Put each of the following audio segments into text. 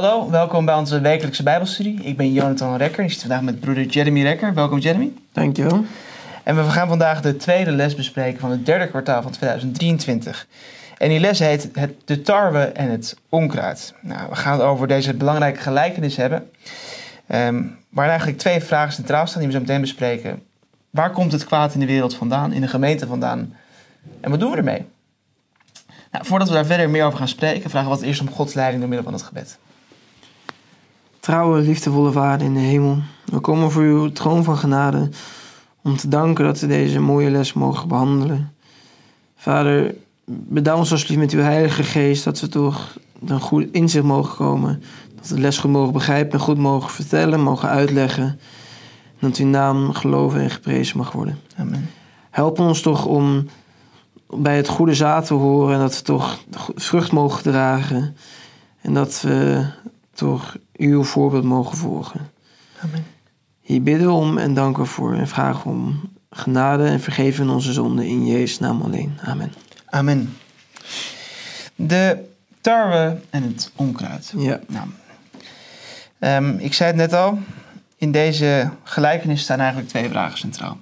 Hallo, welkom bij onze wekelijkse Bijbelstudie. Ik ben Jonathan Rekker. Ik zit vandaag met broeder Jeremy Rekker. Welkom Jeremy. Dankjewel. En we gaan vandaag de tweede les bespreken van het derde kwartaal van 2023. En die les heet het, De tarwe en het onkruid. Nou, we gaan het over deze belangrijke gelijkenis hebben. Ehm, waar eigenlijk twee vragen centraal staan die we zo meteen bespreken. Waar komt het kwaad in de wereld vandaan, in de gemeente vandaan? En wat doen we ermee? Nou, voordat we daar verder meer over gaan spreken, vragen we wat eerst om Gods leiding door middel van het gebed. Trouwe, liefdevolle Vader in de hemel, we komen voor uw troon van genade om te danken dat we deze mooie les mogen behandelen. Vader, bedank ons alsjeblieft met uw Heilige Geest dat we toch een goed inzicht mogen komen. Dat we de les goed mogen begrijpen en goed mogen vertellen, mogen uitleggen. En dat uw naam geloven en geprezen mag worden. Amen. Help ons toch om bij het goede zaad te horen en dat we toch vrucht mogen dragen. En dat we toch uw voorbeeld mogen volgen. Amen. Hier bidden we om en danken voor en vragen om genade en vergeven onze zonden in Jezus' naam alleen. Amen. Amen. De tarwe en het onkruid. Ja. Nou, ehm, ik zei het net al, in deze gelijkenis staan eigenlijk twee vragen centraal.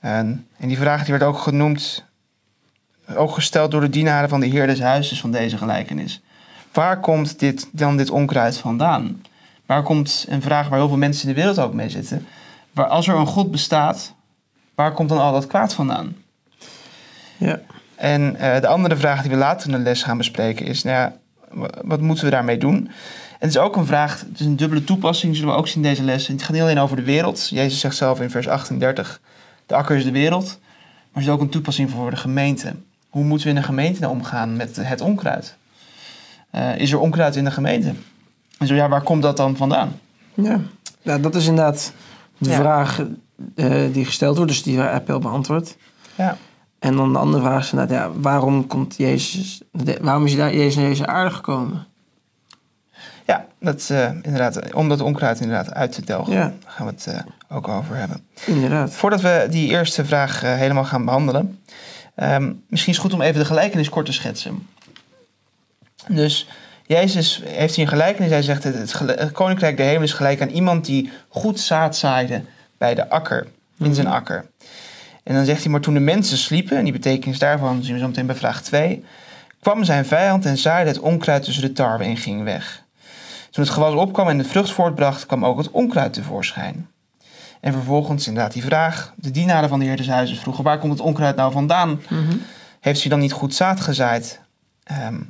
En, en die vraag die werd ook genoemd, ook gesteld door de dienaren van de Heer des Huizes van deze gelijkenis. Waar komt dit, dan dit onkruid vandaan? Waar komt een vraag waar heel veel mensen in de wereld ook mee zitten? Waar als er een God bestaat, waar komt dan al dat kwaad vandaan? Ja. En eh, de andere vraag die we later in de les gaan bespreken is, nou ja, wat moeten we daarmee doen? En het is ook een vraag, het is een dubbele toepassing, zullen we ook zien in deze les. Het gaat niet alleen over de wereld. Jezus zegt zelf in vers 38, de akker is de wereld. Maar er is ook een toepassing voor de gemeente. Hoe moeten we in de gemeente nou omgaan met het onkruid? Eh, is er onkruid in de gemeente? En zo ja, waar komt dat dan vandaan? Ja. ja, dat is inderdaad de Ja. vraag eh, die gesteld wordt, dus die appel beantwoord. Ja. En dan de andere vraag is inderdaad, ja, waarom komt Jezus, waarom is daar Jezus naar deze aarde gekomen? Ja, dat, eh, inderdaad, om dat onkruid inderdaad uit te delgen. Ja. Daar gaan we het ook over hebben. Inderdaad. Voordat we die eerste vraag helemaal gaan behandelen, ehm, misschien is het goed om even de gelijkenis kort te schetsen. Dus Jezus heeft hier een gelijkenis. Hij zegt: het, koninkrijk der hemel is gelijk aan iemand die goed zaad zaaide bij de akker, in zijn akker. En dan zegt hij: Maar toen de mensen sliepen, en die betekenis daarvan zien we zo meteen bij vraag 2, kwam zijn vijand en zaaide het onkruid tussen de tarwe en ging weg. Toen het gewas opkwam en de vrucht voortbracht, kwam ook het onkruid tevoorschijn. En vervolgens inderdaad die vraag. De dienaren van de heer des huizes vroegen... waar komt het onkruid nou vandaan? Mhm. Heeft u dan niet goed zaad gezaaid? Ehm,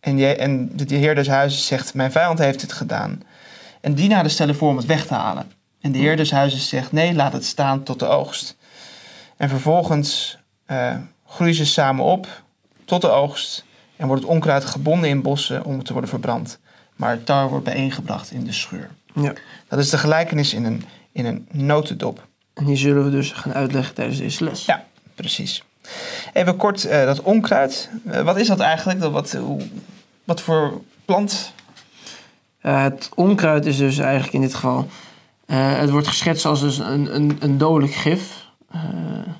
en, je, en de heer des huizes zegt... mijn vijand heeft het gedaan. En dienaren stellen voor om het weg te halen. En de heer des huizes zegt... nee, laat het staan tot de oogst. En vervolgens eh, groeien ze samen op tot de oogst... en wordt het onkruid gebonden in bossen om te worden verbrand. Maar het tar wordt bijeengebracht in de schuur. Ja. Dat is de gelijkenis in een, in een notendop. En die zullen we dus gaan uitleggen tijdens deze les. Ja, precies. Even kort eh, dat onkruid. Eh, wat is dat eigenlijk? Dat, wat, wat voor plant? Eh, het onkruid is dus eigenlijk in dit geval... het wordt geschetst als dus een, een, een dodelijk gif.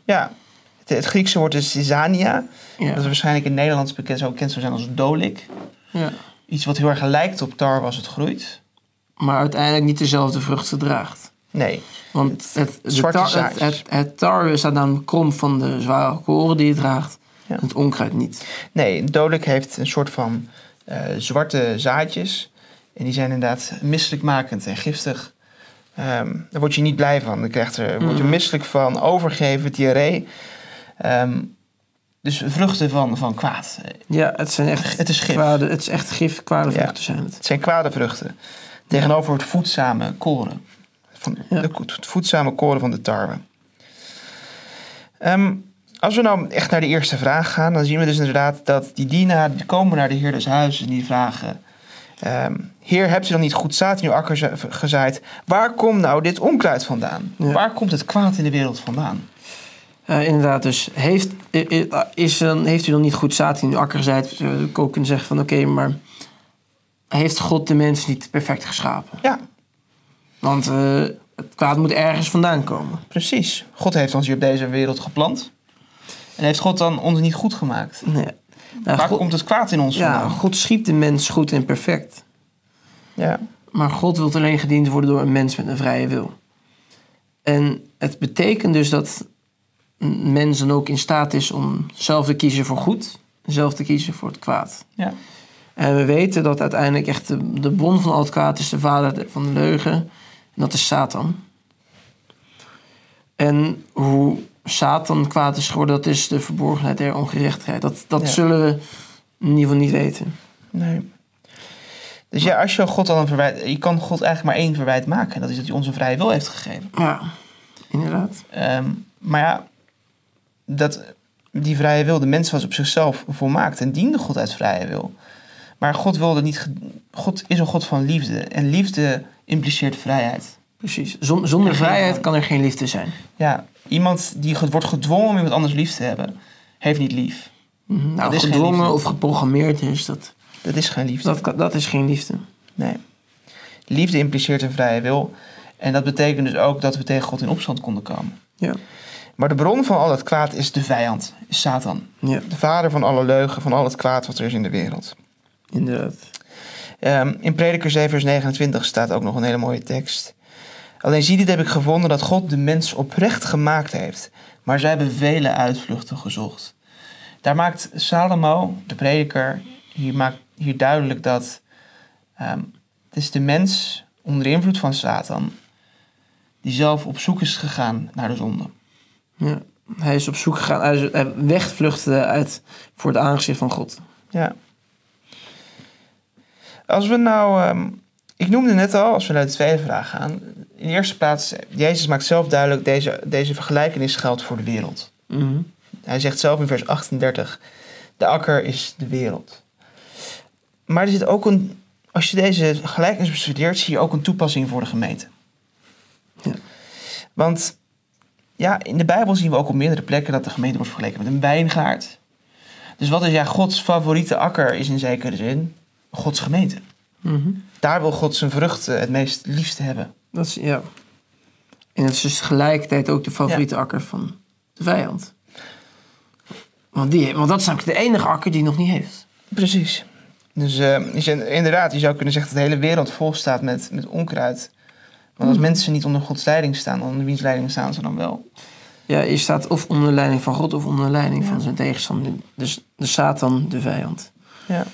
Ja, het, het Griekse woord is zizania. ja. Dat is waarschijnlijk in Nederlands bekend, zo bekend zou zijn als dolik. ja. Iets wat heel erg lijkt op tar als het groeit. Maar uiteindelijk niet dezelfde vruchten draagt. Nee, Want het, de zwarte het, het, het tarwe staat namelijk krom van de zware koren die het draagt. Ja. Het onkruid niet. nee dolik heeft een soort van eh, zwarte zaadjes. En die zijn inderdaad misselijkmakend en giftig. Ehm, daar word je niet blij van. Dan krijgt er, word je Mhm. misselijk van, overgeven, diarree. Ehm, dus vruchten van, van kwaad. Ja, het zijn echt Het is gif. kwade, het is echt gif, kwade Ja. vruchten zijn het. Het zijn kwade vruchten. Tegenover het voedzame koren. Van Ja. de voedzame koren van de tarwe. Ehm, als we nou echt naar de eerste vraag gaan, dan zien we dus inderdaad dat die dienaren die komen naar de heer des huizes en die vragen... ehm, heer, hebt u dan niet goed zaad in uw akker za- gezaaid? Waar komt nou dit onkruid vandaan? Ja. Waar komt het kwaad in de wereld vandaan? Eh, inderdaad, dus heeft, is, dan, heeft u dan niet goed zaad in uw akker gezaaid? Zou ik ook kunnen zeggen van oké, maar heeft God de mens niet perfect geschapen? Ja, Want eh, het kwaad moet ergens vandaan komen. precies. God heeft ons hier op deze wereld geplant. En heeft God dan ons niet goed gemaakt? Nee. Nou, Waar God, komt het kwaad in ons ja, vandaan? God schiep de mens goed en perfect. Ja. Maar God wil alleen gediend worden door een mens met een vrije wil. En het betekent dus dat een mens dan ook in staat is om zelf te kiezen voor goed, zelf te kiezen voor het kwaad. Ja. En we weten dat uiteindelijk echt de, de bron van al het kwaad is de vader van de leugen. Dat is Satan. En hoe Satan kwaad is geworden, dat is de verborgenheid der ongerechtigheid. Dat, dat Ja. zullen we in ieder geval niet weten. Nee. Dus ja, als je God al een verwijt... Je kan God eigenlijk maar één verwijt maken. En dat is dat hij ons een vrije wil heeft gegeven. Ja, inderdaad. Ehm, maar ja, dat, die vrije wil, de mens was op zichzelf volmaakt en diende God uit vrije wil. Maar God wilde niet. God is een God van liefde. En liefde impliceert vrijheid. Precies. Zon- zonder vrijheid kan er geen liefde zijn. Ja, iemand die wordt gedwongen om iemand anders lief te hebben, heeft niet lief. Mhm. Nou, gedwongen of geprogrammeerd is, dat, Dat is geen liefde. dat, dat is geen liefde. Nee. Liefde impliceert een vrije wil. En dat betekent dus ook dat we tegen God in opstand konden komen. Ja. Maar de bron van al het kwaad is de vijand, is Satan. Ja, De vader van alle leugen, van al het kwaad wat er is in de wereld. inderdaad. Ehm, in Prediker 7 vers 29 staat ook nog een hele mooie tekst. Alleen zie dit heb ik gevonden dat God de mens oprecht gemaakt heeft. Maar zij hebben vele uitvluchten gezocht. Daar maakt Salomo, de prediker, hier, maakt hier duidelijk dat ehm, het is de mens onder invloed van Satan die zelf op zoek is gegaan naar de zonde. Ja. Hij is op zoek gegaan, hij is- hij wegvluchtte uit voor het aangezicht van God. Ja. Als we nou, ehm, ik noemde net al, als we naar de tweede vraag gaan. In de eerste plaats, Jezus maakt zelf duidelijk, deze, deze vergelijkenis geldt voor de wereld. Mhm. Hij zegt zelf in vers 38, de akker is de wereld. Maar er zit ook een, als je deze gelijkenis bestudeert, zie je ook een toepassing voor de gemeente. Ja. Want ja, in de Bijbel zien we ook op meerdere plekken dat de gemeente wordt vergeleken met een wijngaard. Dus wat is ja, Gods favoriete akker is in zekere zin Gods gemeente. Mhm. Daar wil God zijn vruchten het meest liefst hebben. Dat is, ja. En het is dus tegelijkertijd ook de favoriete akker van de vijand. Want, die, want dat is namelijk de enige akker die nog niet heeft. Precies. Dus eh, zou- inderdaad, je zou kunnen zeggen dat de hele wereld vol staat met, met onkruid. Want als mensen niet onder Gods leiding staan, onder wiens leiding staan ze dan wel? Ja, je staat of onder leiding van God of onder leiding Ja. van zijn tegenstander. Dus de Satan, de vijand. Ja.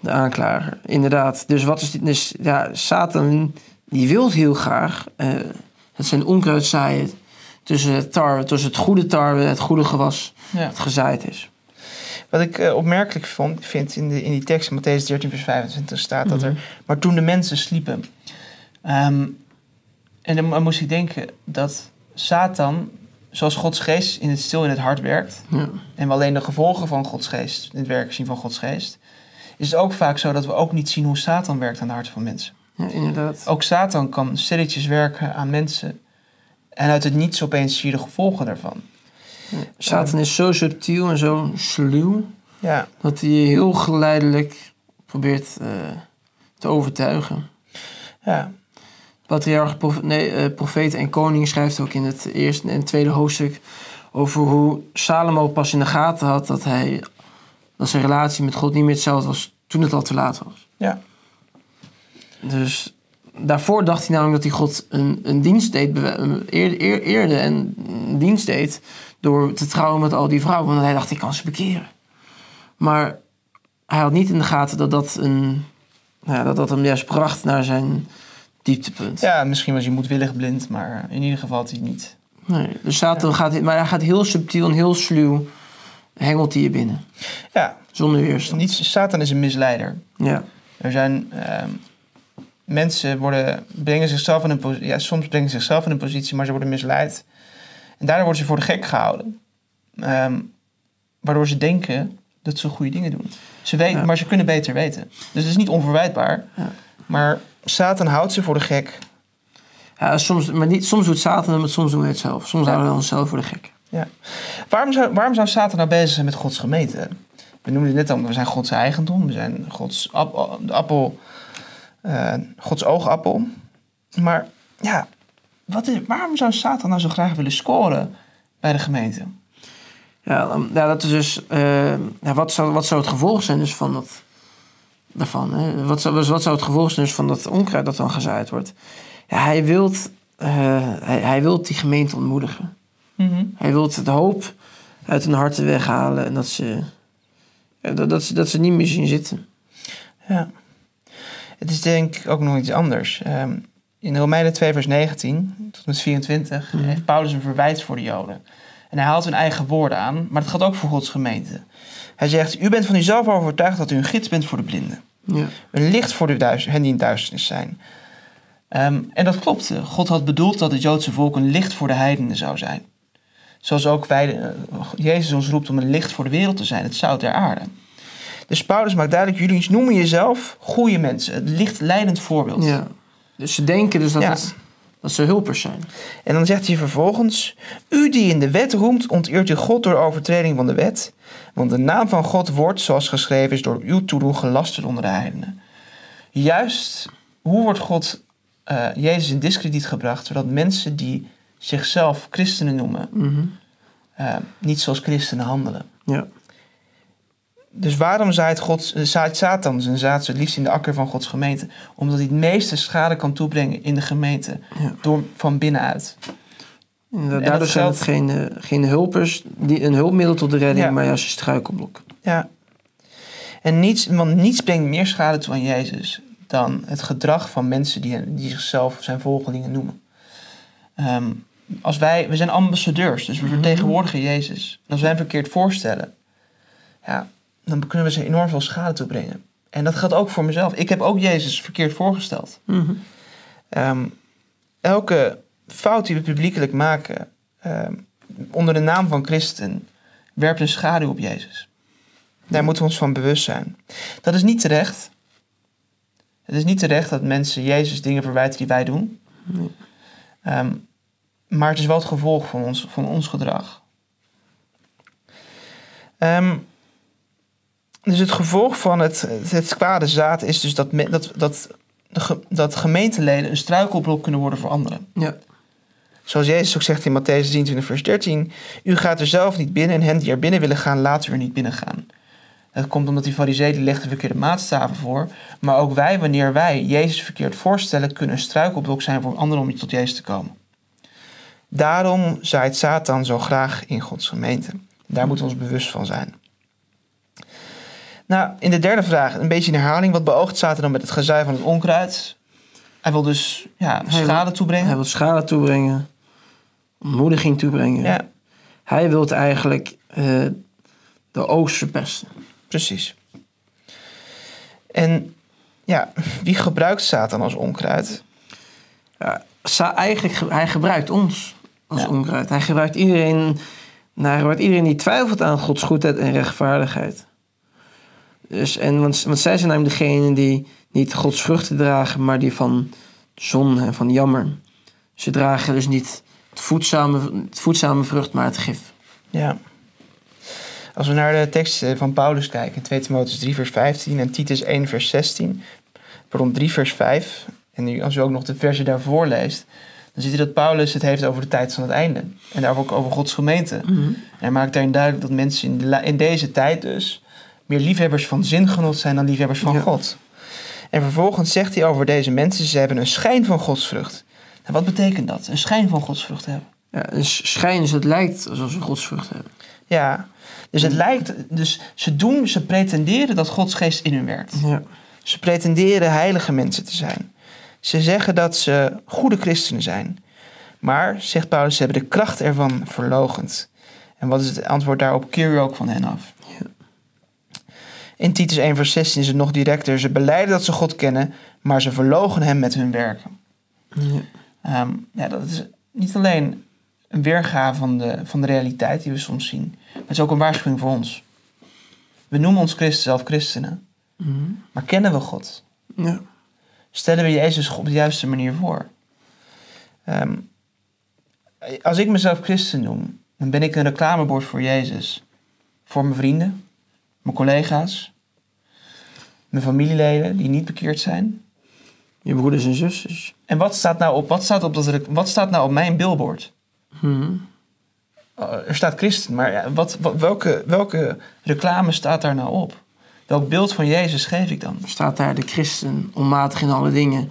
De aanklager, inderdaad. Dus wat is dit? Dus ja, Satan, die wil heel graag eh, het zijn onkruid zaaien tussen het tarwe, tussen het goede tarwe, het goede gewas, ja. dat gezaaid is. Wat ik eh, opmerkelijk vond, vind in, de, in die tekst, in Matthäus 13, vers 25, staat dat er... Mhm. Maar toen de mensen sliepen. Ehm, en dan moest ik denken dat Satan, zoals Gods geest in het stil in het hart werkt... Ja. en we alleen de gevolgen van Gods geest, in het werk zien van Gods geest... is het ook vaak zo dat we ook niet zien hoe Satan werkt aan de harten van mensen. ja, inderdaad. Ook Satan kan stilletjes werken aan mensen. En uit het niets opeens zie je de gevolgen daarvan. Satan is zo subtiel en zo sluw Ja, dat hij je heel geleidelijk probeert eh, te overtuigen. ja, Patriarch, prof, nee, eh, profeet en koning schrijft ook in het eerste en tweede hoofdstuk over hoe Salomo pas in de gaten had dat hij dat zijn relatie met God niet meer hetzelfde was toen het al te laat was. ja, Dus daarvoor dacht hij namelijk dat hij God een, een dienst deed, eer, eer- eerde en een dienst deed door te trouwen met al die vrouwen. Want hij dacht, ik kan ze bekeren. Maar hij had niet in de gaten dat dat, een, nou ja, dat, dat hem juist bracht naar zijn dieptepunt. ja, misschien was hij moedwillig blind, maar in ieder geval had hij niet. Nee, dus Satan gaat, maar hij gaat heel subtiel en heel sluw, hengelt hij je binnen. Ja, Zonder weerstand. niet, Satan is een misleider. Ja, Er zijn ehm, mensen worden, brengen zichzelf in een positie, ja, soms brengen ze zichzelf in een positie, maar ze worden misleid. En daardoor worden ze voor de gek gehouden. Ehm, waardoor ze denken dat ze goede dingen doen. Ze weten, Ja. Maar ze kunnen beter weten. Dus het is niet onverwijtbaar. Ja. Maar Satan houdt ze voor de gek. ja soms, maar niet, soms doet Satan het, soms doen we het zelf. Soms Ja. houden we onszelf voor de gek. Waarom zou, waarom zou Satan nou bezig zijn met Gods gemeente? We noemden het net al, we zijn Gods eigendom. We zijn Gods ap- de appel, eh, Gods oogappel. Maar ja, wat is, waarom zou Satan nou zo graag willen scoren bij de gemeente? Ja, ja dat is dus. eh, ja, wat, zou, wat zou het gevolg zijn dus van dat. daarvan. Hè? Wat, zou, wat zou het gevolg zijn dus van dat onkruid dat dan gezaaid wordt? Ja, hij wil hij, hij wilt die gemeente ontmoedigen. Mhm. Hij wil de hoop uit hun harten weghalen en dat ze, dat, dat, ze, dat ze niet meer zien zitten. Ja. Het is denk ik ook nog iets anders. Ehm, in Romeinen 2 vers 19 tot en met 24 Mhm. heeft Paulus een verwijt voor de Joden. En hij haalt hun eigen woorden aan, maar dat gaat ook voor Gods gemeente. Hij zegt, u bent van uzelf overtuigd dat u een gids bent voor de blinden. Ja. Een licht voor de hen die in duisternis zijn. Ehm, en dat klopte. God had bedoeld dat het Joodse volk een licht voor de heidenen zou zijn. Zoals ook wij, eh, Jezus ons roept om een licht voor de wereld te zijn, het zout der aarde. Dus Paulus maakt duidelijk, jullie noemen jezelf goede mensen, het licht leidend voorbeeld. ja. Dus ze denken dus dat, Ja. het, dat ze hulpers zijn. En dan zegt hij vervolgens, u die in de wet roemt, onteert u God door overtreding van de wet. Want de naam van God wordt, zoals geschreven is, door uw toedoen gelasterd onder de heidenen. Juist, hoe wordt God, eh, Jezus in discrediet gebracht, zodat mensen die zichzelf christenen noemen, Mhm. eh, niet zoals christenen handelen. Ja. Dus waarom zaait, God, eh, zaait Satan zijn zaad zo het liefst in de akker van Gods gemeente? Omdat hij het meeste schade kan toebrengen in de gemeente, Ja. door, van binnenuit. Daardoor zijn het geen, eh, geen hulpers, die, een hulpmiddel tot de redding, Ja. maar juist een struikelblok. Ja. En niets, want niets brengt meer schade toe aan Jezus dan het gedrag van mensen die, die zichzelf zijn volgelingen noemen. Ehm, als wij, we zijn ambassadeurs, dus we vertegenwoordigen Jezus. En als wij hem verkeerd voorstellen, ja, dan kunnen we ze enorm veel schade toebrengen. En dat geldt ook voor mezelf. Ik heb ook Jezus verkeerd voorgesteld. Mhm. Ehm, elke fout die we publiekelijk maken ehm, onder de naam van christen werpt een schaduw op Jezus. Daar moeten we ons van bewust zijn. Dat is niet terecht. Het is niet terecht dat mensen Jezus dingen verwijten die wij doen. Nee. Ehm, maar het is wel het gevolg van ons, van ons gedrag. Ehm, dus het gevolg van het, het, kwade zaad is dus dat, me- dat, dat, de dat gemeenteleden een struikelblok kunnen worden voor anderen. Ja. Zoals Jezus ook zegt in Matthäus 23, vers 13: U gaat er zelf niet binnen en hen die er binnen willen gaan, laten u er niet binnen gaan. Dat komt omdat die fariseeën legden verkeerde maatstaven voor. Maar ook wij, wanneer wij Jezus verkeerd voorstellen, kunnen een struikelblok zijn voor anderen om tot Jezus te komen. Daarom zaait Satan zo graag in Gods gemeente. Daar moeten we ons bewust van zijn. Nou, in de derde vraag, een beetje in herhaling. Wat beoogt Satan dan met het gezaai van het onkruid? Hij wil dus ja, wil- schade toebrengen. Hij wil schade toebrengen, ontmoediging toebrengen. Ja, Hij wil eigenlijk eh, de oogst verpesten. precies. En ja, wie gebruikt Satan als onkruid? Ja, eigenlijk, ge- hij gebruikt ons als Ja. onkruid. Hij gebruikt iedereen, nou, hij iedereen die twijfelt aan Gods goedheid en rechtvaardigheid. Dus, en, want, want zij zijn namelijk degene die niet Gods vruchten dragen, maar die van zon en van jammer. Ze dragen dus niet het voedzame, het voedzame vrucht, maar het gif. Ja. Als we naar de tekst eh, van Paulus kijken, in 2 Timotheus 3 vers 15 en Titus 1 vers 16, pardon 3 vers 5, en nu als u ook nog de versen daarvoor leest, dan ziet u dat Paulus het heeft over de tijd van het einde. En daar ook over Gods gemeente. En hij maakt daarin duidelijk dat mensen in, de, la- in deze tijd dus meer liefhebbers van zingenot zijn dan liefhebbers van Ja. God. En vervolgens zegt hij over deze mensen, ze hebben een schijn van godsvrucht. En wat betekent dat? Een schijn van godsvrucht hebben. Ja, een schijn, dus het lijkt alsof ze Gods vrucht hebben. Ja, dus het lijkt, dus ze doen, ze pretenderen dat Gods geest in hun werkt. Ja. Ze pretenderen heilige mensen te zijn. Ze zeggen dat ze goede christenen zijn. Maar, zegt Paulus, ze hebben de kracht ervan verlogend. En wat is het antwoord daarop? Keer u ook van hen af. Ja. In Titus 1 vers 16 is het nog directer. Ze beleiden dat ze God kennen, maar ze verlogen hem met hun werken. Ja. Ehm, ja, dat is niet alleen een weergave van de, van de realiteit die we soms zien, maar het is ook een waarschuwing voor ons. We noemen ons christen zelf christenen, Mhm. maar kennen we God? ja. Stellen we Jezus op de juiste manier voor? Ehm, als ik mezelf christen noem, dan ben ik een reclamebord voor Jezus. Voor mijn vrienden, mijn collega's, mijn familieleden die niet bekeerd zijn. Je broeders en zusters. En wat staat nou op, wat staat op, dat, wat staat nou op mijn billboard? Mhm. Uh, er staat christen, maar wat- welke, welke reclame staat daar nou op? Welk beeld van Jezus geef ik dan? Staat daar de christen onmatig in alle dingen?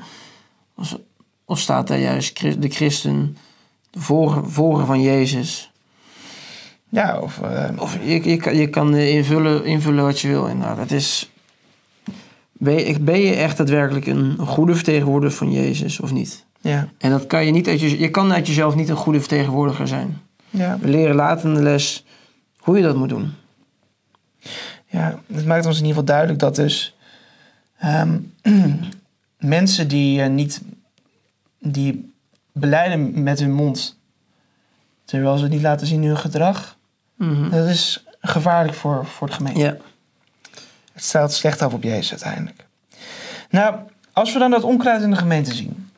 Of, staat daar juist de christen, de volger, van Jezus? Ja, of eh, Of je, je, kan- je kan eh, invullen, invullen wat je wil. En nou, dat is... Ben je, ben je echt daadwerkelijk een goede vertegenwoordiger van Jezus of niet? ja, En dat kan je niet uit je, je kan uit jezelf niet een goede vertegenwoordiger zijn. ja, We leren later in de les hoe je dat moet doen. Ja, het maakt ons in ieder geval duidelijk dat dus ehm, mensen die eh, niet die beleiden met hun mond, terwijl ze het niet laten zien in hun gedrag, dat is gevaarlijk voor, voor de gemeente. Ja. Het staat slecht af op Jezus uiteindelijk. Nou, als we dan dat onkruid in de gemeente zien.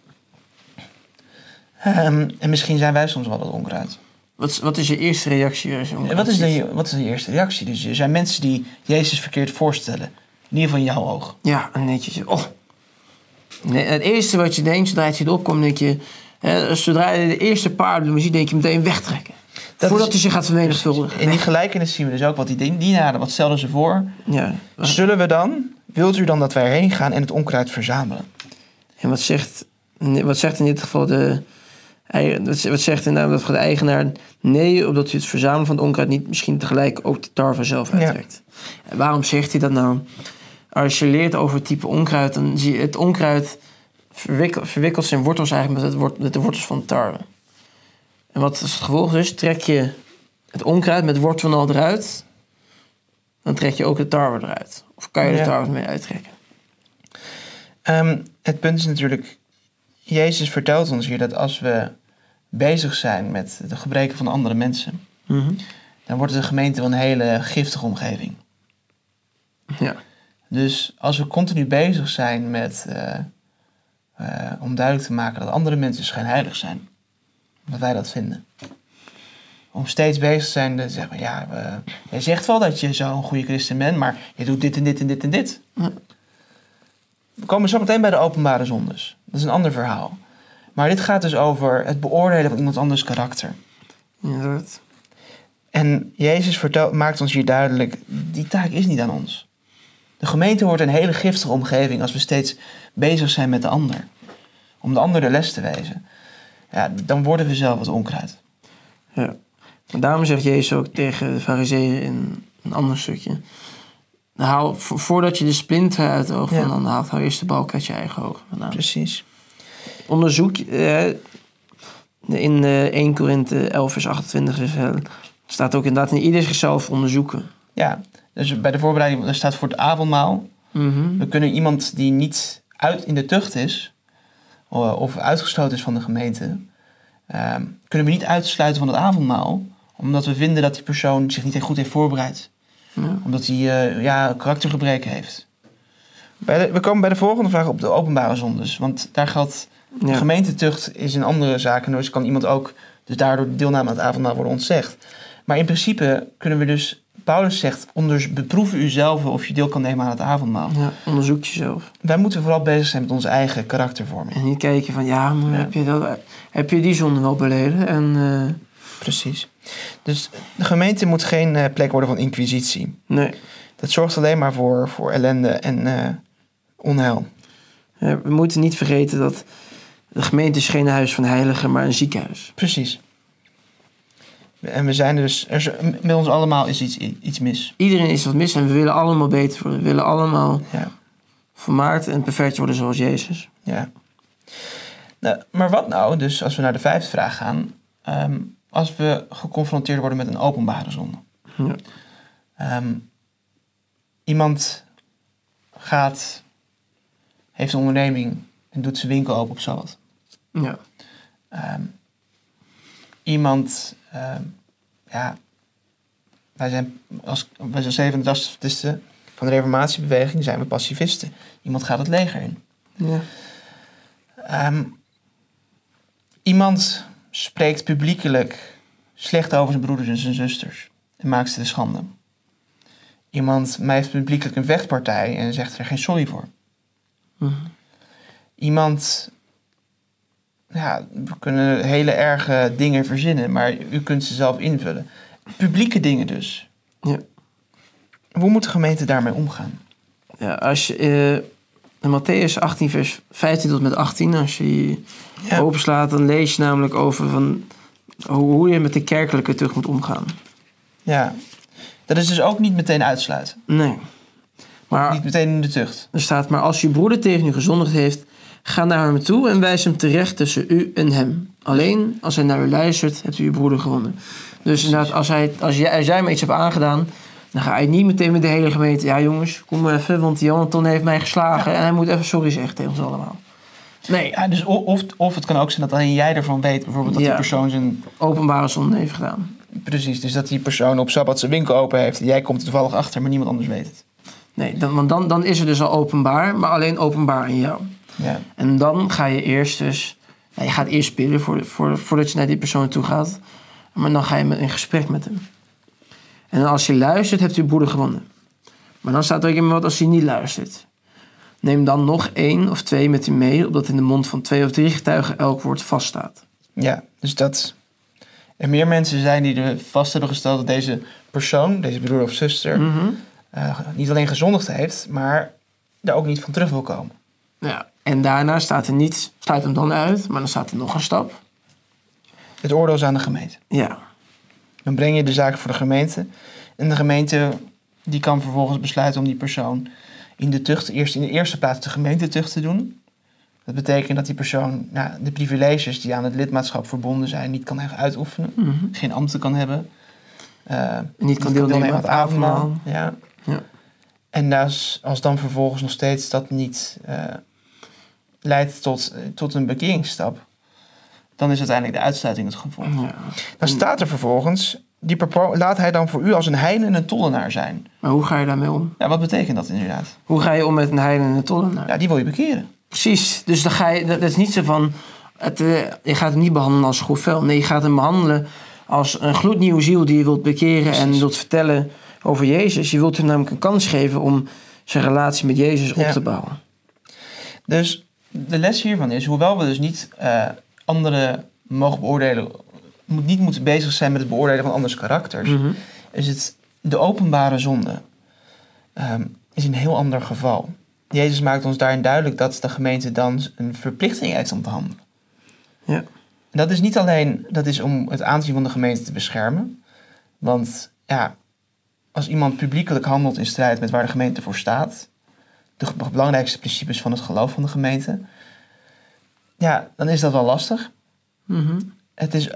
ehm, en misschien zijn wij soms wel dat onkruid. Wat, is- wat is je eerste reactie? als je En wat, is je, wat is je eerste reactie? Dus er zijn mensen die Jezus verkeerd voorstellen. In ieder geval in jouw oog. Ja, en netjes. Oh. Nee, het eerste wat je denkt, zodra je het opkomt, denk je... Hè, zodra je de eerste paardenbloemen ziet, denk je meteen wegtrekken. Dat Voordat is- hij zich gaat vermenigvuldigen. In die gelijkenis zien we dus ook wat die dienaren, wat stelden ze voor? Ja. Zullen we dan, wilt u dan dat wij erheen gaan en het onkruid verzamelen? En wat zegt, wat zegt in dit geval de... Wat zegt in dit geval de eigenaar? Nee, opdat u het verzamelen van het onkruid niet misschien tegelijk ook de tarwe zelf uittrekt. Waarom zegt hij dat nou? Als je leert over het type onkruid, dan zie je het onkruid verwikkel, verwikkelt zijn wortels eigenlijk met, het met de wortels van de tarwe. En wat is het gevolg is? Trek je het onkruid met wortel al eruit, dan trek je ook de tarwe eruit. Of kan je de Ja. tarwe mee uittrekken. Ehm, het punt is natuurlijk, Jezus vertelt ons hier dat als we bezig zijn met de gebreken van andere mensen, Mhm. dan wordt de gemeente wel een hele giftige omgeving. Ja. Dus als we continu bezig zijn met, eh, eh, om duidelijk te maken dat andere mensen schijnheilig zijn, dat wij dat vinden. Om steeds bezig te zijn te zeggen, ja, eh, jij zegt wel dat je zo'n goede christen bent, maar je doet dit en dit en dit en dit. Ja. We komen zo meteen bij de openbare zondes. Dat is een ander verhaal. Maar dit gaat dus over het beoordelen van iemand anders karakter. Inderdaad. En Jezus vertelt, maakt ons hier duidelijk, die taak is niet aan ons. De gemeente wordt een hele giftige omgeving als we steeds bezig zijn met de ander. Om de ander de les te wijzen. Ja, dan worden we zelf wat onkruid. Ja. Maar daarom zegt Jezus ook tegen de fariseeën in een ander stukje. Haal, vo- voordat je de splinter uit het oog van Ja. een ander haalt, hou eerst de balk uit je eigen oog vandaan. Precies. Onderzoek eh, in eh 1 Korinthe 11 vers 28 is, eh, staat ook inderdaad in ieder zichzelf onderzoeken. Ja, dus bij de voorbereiding, daar staat voor het avondmaal. Mhm. We kunnen iemand die niet uit in de tucht is, of uitgesloten is van de gemeente, ehm, kunnen we niet uitsluiten van het avondmaal, omdat we vinden dat die persoon zich niet goed heeft voorbereid. Ja. Omdat hij eh, ja, karaktergebreken heeft. De- we komen bij de volgende vraag op de openbare zondes. Want daar geldt, de Ja. gemeentetucht is een andere zaak. En dus kan iemand ook, dus daardoor deelname aan het avondmaal worden ontzegd. Maar in principe kunnen we dus, Paulus zegt, onders, beproef u zelf of je deel kan nemen aan het avondmaal. Ja, onderzoek jezelf. Wij moeten vooral bezig zijn met onze eigen karaktervorming. En niet kijken van, ja, maar Ja. Heb, je dat, heb je die zonde wel beleden? En eh, Precies. Dus de gemeente moet geen eh, plek worden van inquisitie. nee, Dat zorgt alleen maar voor, voor ellende en eh, onheil. We moeten niet vergeten dat de gemeente is geen huis van heiligen, maar een ziekenhuis. Precies. En we zijn dus, er is, met ons allemaal is iets, iets mis. Iedereen is wat mis en we willen allemaal beter worden. We willen allemaal Ja, vermaard en perfect worden zoals Jezus. ja. Nou, maar wat nou, dus als we naar de vijfde vraag gaan, ehm, als we geconfronteerd worden met een openbare zonde. Ja. Ehm, iemand gaat, heeft een onderneming en doet zijn winkel open op Sabbat. Ja. Ehm, iemand, ehm, ja, wij zijn als wij zijn zevende Adventisten van de Reformatiebeweging zijn we pacifisten. Iemand gaat het leger in. Ja. Ehm, iemand spreekt publiekelijk slecht over zijn broeders en zijn zusters en maakt ze de schande. Iemand heeft publiekelijk een vechtpartij en zegt er geen sorry voor. Mhm. Iemand, ja, we kunnen hele erge dingen verzinnen, maar u kunt ze zelf invullen. Publieke dingen dus. Ja. Hoe moet de gemeente daarmee omgaan? Ja, als je eh, in Matthäus 18, vers 15 tot met 18, als je die Ja. openslaat, dan lees je namelijk over van hoe, hoe je met de kerkelijke tucht moet omgaan. Ja. Dat is dus ook niet meteen uitsluiten. Nee. Maar Niet meteen in de tucht. er staat, maar als je broeder tegen u gezondigd heeft, ga naar hem toe en wijs hem terecht tussen u en hem. Alleen als hij naar u luistert, hebt u uw broeder gewonnen. Dus inderdaad, als, hij, als, jij, als jij hem iets hebt aangedaan, dan ga je niet meteen met de hele gemeente. Ja, jongens, kom maar even, want die Anton heeft mij geslagen en hij moet even sorry zeggen tegen ons allemaal. Nee, Ja, dus of, of het kan ook zijn dat alleen jij ervan weet, bijvoorbeeld dat Ja. die persoon zijn. openbare zonde heeft gedaan. Precies, dus dat die persoon op sabbat zijn winkel open heeft. En jij komt er toevallig achter, maar niemand anders weet het. Nee, dan, want dan, dan is het dus al openbaar, maar alleen openbaar aan jou. Ja. En dan ga je eerst dus... nou, je gaat eerst bidden voor, voor, voordat je naar die persoon toe gaat. Maar dan ga je met, in gesprek met hem. En als je luistert, hebt u broeder gewonnen. Maar dan staat er ook in wat als hij niet luistert. Neem dan nog één of twee met u mee... opdat in de mond van twee of drie getuigen elk woord vaststaat. ja, dus dat er meer mensen zijn die er vast hebben gesteld dat deze persoon, deze broer of zuster, Mhm. eh, niet alleen gezondigd heeft, maar daar ook niet van terug wil komen. ja. En daarna staat er niet... Sluit hem dan uit, maar dan staat er nog een stap. Het oordeel is aan de gemeente. Ja, Dan breng je de zaak voor de gemeente. En de gemeente die kan vervolgens besluiten om die persoon in de tucht, eerst in de eerste plaats de gemeentetucht te doen. Dat betekent dat die persoon nou, de privileges die aan het lidmaatschap verbonden zijn niet kan uitoefenen. Mhm. Geen ambten kan hebben. eh, En niet kan deelnemen aan het avondmaal. Ja. Ja. En als, als dan vervolgens nog steeds dat niet eh, leidt tot, tot een bekeringsstap, dan is uiteindelijk de uitsluiting het gevolg. ja. Dan staat er vervolgens, die laat hij dan voor u als een heiden en een tollenaar zijn. Maar hoe ga je daarmee om? Ja, wat betekent dat inderdaad? Hoe ga je om met een heiden en een tollenaar? Ja, die wil je bekeren. Precies. Dus dan ga je, dat, is niet zo van. Het, eh, je gaat hem niet behandelen als goed vel. Nee, je gaat hem behandelen als een gloednieuwe ziel die je wilt bekeren en wilt vertellen over Jezus. Je wilt hem namelijk een kans geven om zijn relatie met Jezus op te bouwen. Dus de les hiervan is, hoewel we dus niet eh, anderen mogen beoordelen, moet niet moeten bezig zijn met het beoordelen van anders karakters, Mhm. is het de openbare zonde ehm, is een heel ander geval. Jezus maakt ons daarin duidelijk dat de gemeente dan een verplichting heeft om te handelen. Ja. En dat is niet alleen dat is om het aanzien van de gemeente te beschermen. Want ja, als iemand publiekelijk handelt in strijd met waar de gemeente voor staat, de belangrijkste principes van het geloof van de gemeente, ja, dan is dat wel lastig. Mhm. Het is,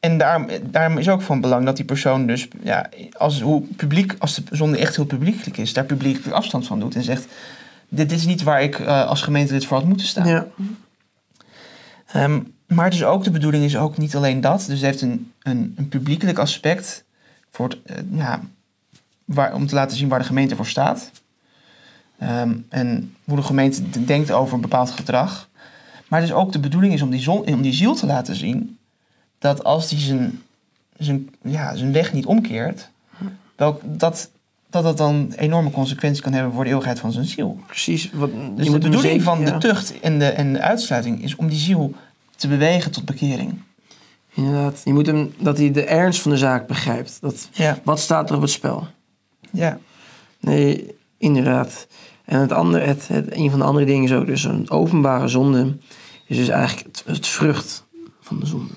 en daarom, daarom is ook van belang dat die persoon dus, ja, als, hoe publiek, als de zonde echt heel publiekelijk is, daar publiekelijk afstand van doet en zegt, dit is niet waar ik eh, als gemeentelid voor had moeten staan. Ja. Ehm, maar dus ook de bedoeling is ook niet alleen dat. Dus het heeft een, een, een publiekelijk aspect voor het, eh, ja, waar, om te laten zien waar de gemeente voor staat. Ehm, en hoe de gemeente denkt over een bepaald gedrag. Maar dus ook de bedoeling is om die, zon, om die ziel te laten zien dat als die zijn, zijn, ja, zijn weg niet omkeert, welk, dat, dat dat dan enorme consequenties kan hebben voor de eeuwigheid van zijn ziel. Precies. Wat, Dus de bedoeling van ja. de tucht en de, en de uitsluiting is om die ziel te bewegen tot bekering. Inderdaad. Je moet hem, dat hij de ernst van de zaak begrijpt. Dat, Ja, wat staat er op het spel? ja, Nee, inderdaad. En het andere, het, het, een van de andere dingen is ook dus een openbare zonde. Is dus eigenlijk het, het vrucht van de zonde.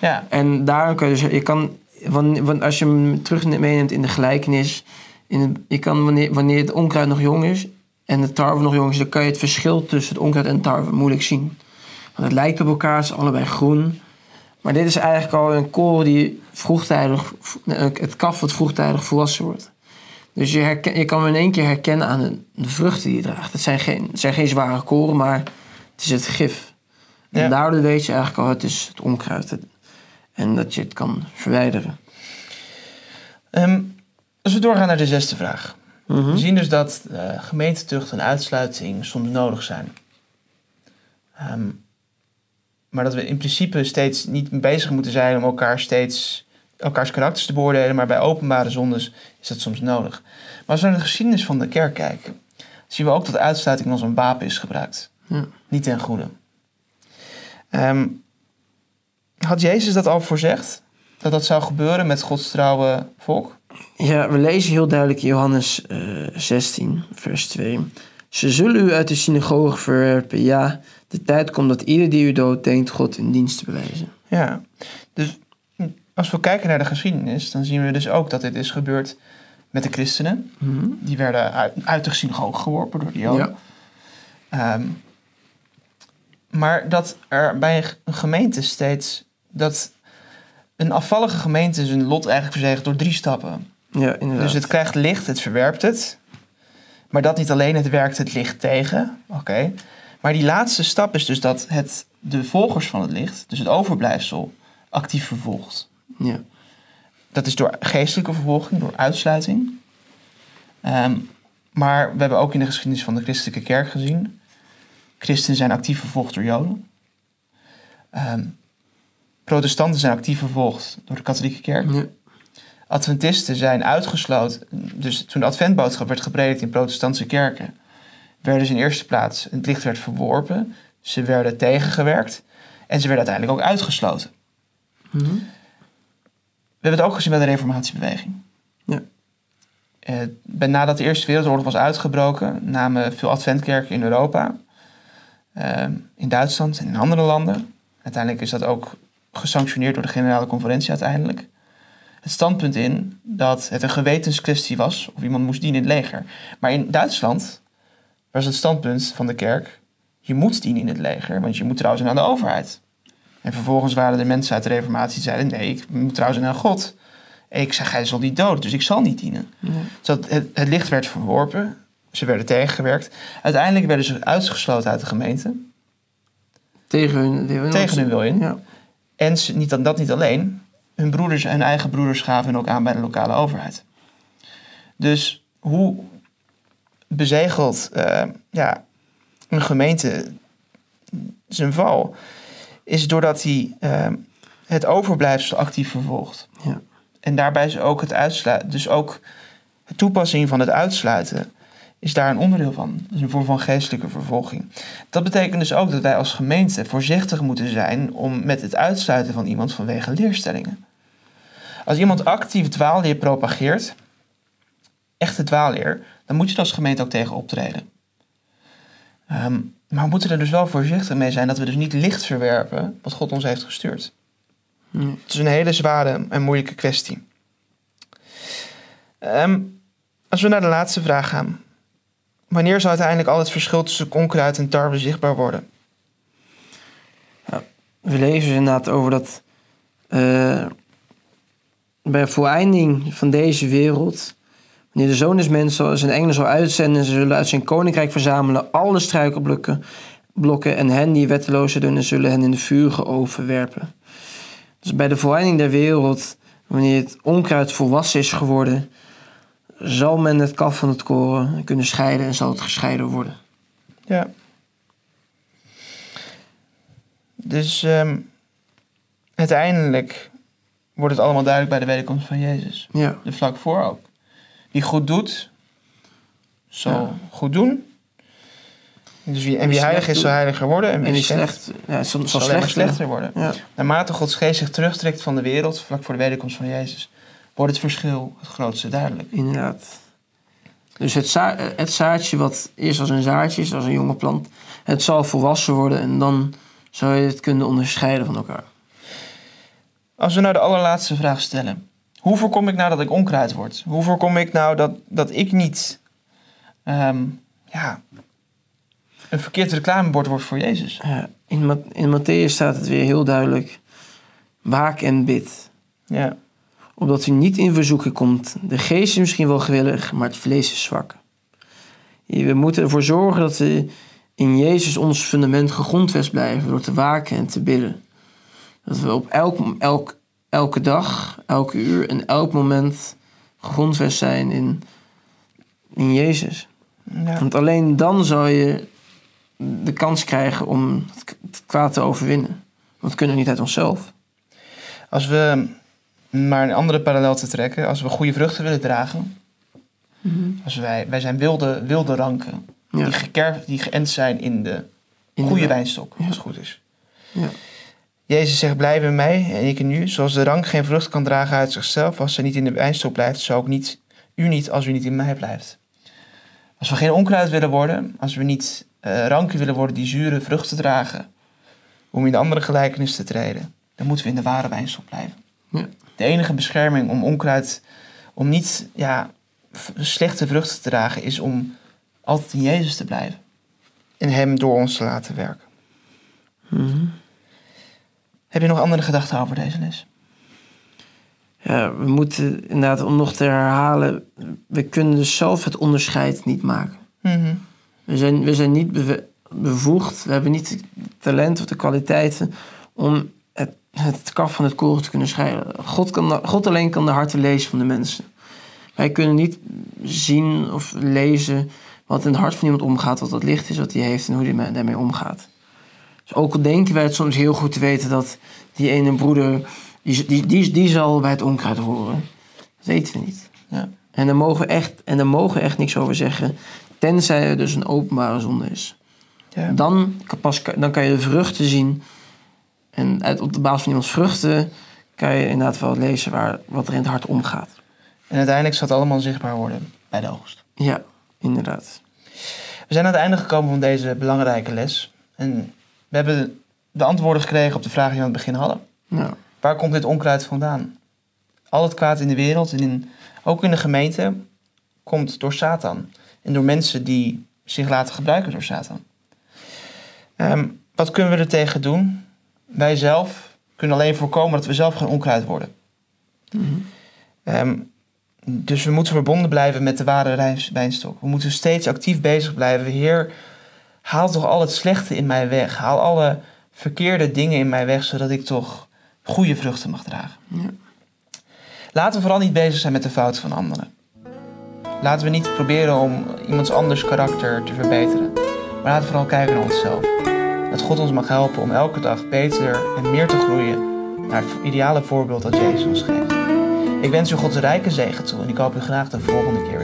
ja, En daarom kan je dus, je kan, wan- wan- als je hem terug meeneemt in de gelijkenis, in het, je kan wanneer, wanneer het onkruid nog jong is en de tarwe nog jong is, dan kan je het verschil tussen het onkruid en tarwe moeilijk zien. Want het lijkt op elkaar, het is allebei groen. Maar dit is eigenlijk al een kool die vroegtijdig, het kaf wat vroegtijdig volwassen wordt. Dus je, herken, je kan hem in één keer herkennen aan de, de vruchten die je draagt. Het zijn geen, het zijn geen zware koren, maar het is het gif. Ja. En daardoor weet je eigenlijk al, het is het onkruid. Het- en dat je het kan verwijderen. Ehm, als we doorgaan naar de zesde vraag. Mhm. We zien dus dat eh, gemeentetucht en uitsluiting soms nodig zijn. Ehm, maar dat we in principe steeds niet bezig moeten zijn om elkaar steeds elkaars karakters te beoordelen, maar bij openbare zondes is dat soms nodig. Maar als we naar de geschiedenis van de kerk kijken, zien we ook dat uitsluiting als een wapen is gebruikt. Ja. Niet ten goede. Ehm, had Jezus dat al voorzegd? Dat dat zou gebeuren met Gods trouwe volk? Ja, we lezen heel duidelijk in Johannes eh 16, vers 2. Ze zullen u uit de synagoge verwerpen. Ja, de tijd komt dat ieder die u dood denkt God in dienst te bewijzen. Ja, dus als we kijken naar de geschiedenis, dan zien we dus ook dat dit is gebeurd met de christenen. Die werden uit, uit de synagoge geworpen door de Joden. Ehm, maar dat er bij een gemeente steeds... dat een afvallige gemeente zijn lot eigenlijk verzegelt door drie stappen. Ja, inderdaad. Dus het krijgt licht, het verwerpt het. Maar dat niet alleen, het werkt het licht tegen. Oké. Maar die laatste stap is dus dat het de volgers van het licht, dus het overblijfsel, actief vervolgt. Ja. Dat is door geestelijke vervolging, door uitsluiting. Ehm, maar we hebben ook in de geschiedenis van de christelijke kerk gezien. Christenen zijn actief vervolgd door Joden. Ehm, protestanten zijn actief vervolgd door de katholieke kerk. ja. Adventisten zijn uitgesloten. Dus toen de adventboodschap werd gepredikt in protestantse kerken, werden ze in eerste plaats, het licht werd verworpen, ze werden tegengewerkt en ze werden uiteindelijk ook uitgesloten. We hebben het ook gezien bij de reformatiebeweging. Ja. Eh, nadat de Eerste Wereldoorlog was uitgebroken, namen veel adventkerken in Europa, eh, in Duitsland en in andere landen. Uiteindelijk is dat ook gesanctioneerd door de Generale Conferentie uiteindelijk. Het standpunt in dat het een gewetenskwestie was of iemand moest dienen in het leger. Maar in Duitsland was het standpunt van de kerk, je moet dienen in het leger, want je moet trouw zijn aan de overheid. En vervolgens waren er mensen uit de reformatie die zeiden, nee, ik moet trouw zijn aan God. Ik zeg, hij zal niet doden, dus ik zal niet dienen. Ja. Dus het, het licht werd verworpen, ze werden tegengewerkt. Uiteindelijk werden ze uitgesloten uit de gemeente. Tegen hun, tegen Tegen hun wil in. Ja. En ze, niet, dan- dat niet alleen, hun broeders en eigen broeders gaven hun ook aan bij de lokale overheid. Dus hoe bezegelt eh, ja, een gemeente zijn val, is doordat hij eh, het overblijfsel actief vervolgt. Ja. En daarbij is ook het uitsluiten, dus ook de toepassing van het uitsluiten, is daar een onderdeel van. Dus een vorm van geestelijke vervolging. Dat betekent dus ook dat wij als gemeente voorzichtig moeten zijn om met het uitsluiten van iemand vanwege leerstellingen. Als iemand actief dwaalleer propageert, echte dwaalleer, dan moet je er als gemeente ook tegen optreden. Ehm, maar we moeten er dus wel voorzichtig mee zijn dat we dus niet licht verwerpen wat God ons heeft gestuurd. Het is een hele zware en moeilijke kwestie. Ehm, als we naar de laatste vraag gaan. Wanneer zal uiteindelijk al het verschil tussen onkruid en tarwe zichtbaar worden? We lezen inderdaad over dat eh, bij voleinding van deze wereld, wanneer de zoon des mensen zijn engelen zal uitzenden, ze zullen uit zijn koninkrijk verzamelen alle struikelblokken blokken en hen die wetteloos doen, zullen hen in de vurige oven werpen. Dus bij de voleinding der wereld, wanneer het onkruid volwassen is geworden, zal men het kaf van het koren kunnen scheiden en zal het gescheiden worden. Ja. Dus ehm, uiteindelijk wordt het allemaal duidelijk bij de wederkomst van Jezus. Ja, De vlak voor ook. Wie goed doet, zal Ja. goed doen. Dus wie, en wie heilig slecht is, zal heiliger worden. En wie, en slecht, slecht, ja, zal, maar slechter. slechter worden. Ja. Naarmate Gods geest zich terugtrekt van de wereld, vlak voor de wederkomst van Jezus, wordt het verschil het grootste duidelijk. Inderdaad. Dus het, za- het zaadje wat eerst als een zaadje is, als een jonge plant, het zal volwassen worden en dan zou je het kunnen onderscheiden van elkaar. Als we nou de allerlaatste vraag stellen. Hoe voorkom ik nou dat ik onkruid word? Hoe voorkom ik nou dat, dat ik niet ehm, ja, een verkeerd reclamebord word voor Jezus? Ja, in, in Matthäus staat het weer heel duidelijk. Waak en bid. Ja, Opdat u niet in verzoeken komt. De geest is misschien wel gewillig, maar het vlees is zwak. We moeten ervoor zorgen dat we in Jezus ons fundament gegrondvest blijven. Door te waken en te bidden. Dat we op elk, elk, elke dag, elke uur en elk moment gegrondvest zijn in, in Jezus. ja. Want alleen dan zal je de kans krijgen om het kwaad te overwinnen. Want we kunnen niet uit onszelf. Als we maar een andere parallel te trekken, als we goede vruchten willen dragen, als wij, wij zijn wilde, wilde ranken, Ja. die, gekerfd, die geënt zijn in de In de goede wijn. wijnstok, als het goed is. Ja. Jezus zegt, blijf in mij en ik in u. Zoals de rank geen vrucht kan dragen uit zichzelf als ze niet in de wijnstok blijft, zo ook niet, u niet als u niet in mij blijft. Als we geen onkruid willen worden, als we niet uh, ranken willen worden die zure vruchten dragen, om in de andere gelijkenis te treden, dan moeten we in de ware wijnstok blijven. Ja. De enige bescherming om onkruid, om niet ja, slechte vruchten te dragen, is om altijd in Jezus te blijven. En Hem door ons te laten werken. Mm Heb je nog andere gedachten over deze les? Ja, we moeten inderdaad, om nog te herhalen, we kunnen dus zelf het onderscheid niet maken. Mhm. We zijn, we zijn niet bevoegd, we hebben niet het talent of de kwaliteiten om het, het kaf van het koren te kunnen scheiden. God, kan, God alleen kan de harten lezen van de mensen. Wij kunnen niet zien of lezen wat in het hart van iemand omgaat, wat dat licht is, wat hij heeft en hoe hij daarmee omgaat. Dus ook al denken wij het soms heel goed te weten dat die ene broeder, die, die, die, die zal bij het onkruid horen. Dat weten we niet. Ja. En daar mogen we echt, en daar mogen we echt niks over zeggen, tenzij er dus een openbare zonde is. Ja. Dan, kan pas, dan kan je de vruchten zien. En uit, op de basis van iemands vruchten kan je inderdaad wel lezen waar, wat er in het hart omgaat. En uiteindelijk zal het allemaal zichtbaar worden bij de oogst. Ja, inderdaad. We zijn aan het einde gekomen van deze belangrijke les. En we hebben de antwoorden gekregen op de vragen die we aan het begin hadden. Ja, Waar komt dit onkruid vandaan? Al het kwaad in de wereld en in, ook in de gemeente komt door Satan. En door mensen die zich laten gebruiken door Satan. Ehm, wat kunnen we er tegen doen? Wij zelf kunnen alleen voorkomen dat we zelf geen onkruid worden. Ehm, dus we moeten verbonden blijven met de ware wijnstok. We moeten steeds actief bezig blijven. Heer, haal toch al het slechte in mij weg. Haal alle verkeerde dingen in mij weg, zodat ik toch goede vruchten mag dragen. Ja. Laten we vooral niet bezig zijn met de fouten van anderen. Laten we niet proberen om iemands anders karakter te verbeteren. Maar laten we vooral kijken naar onszelf. Dat God ons mag helpen om elke dag beter en meer te groeien naar het ideale voorbeeld dat Jezus ons geeft. Ik wens u Gods rijke zegen toe en ik hoop u graag de volgende keer weer.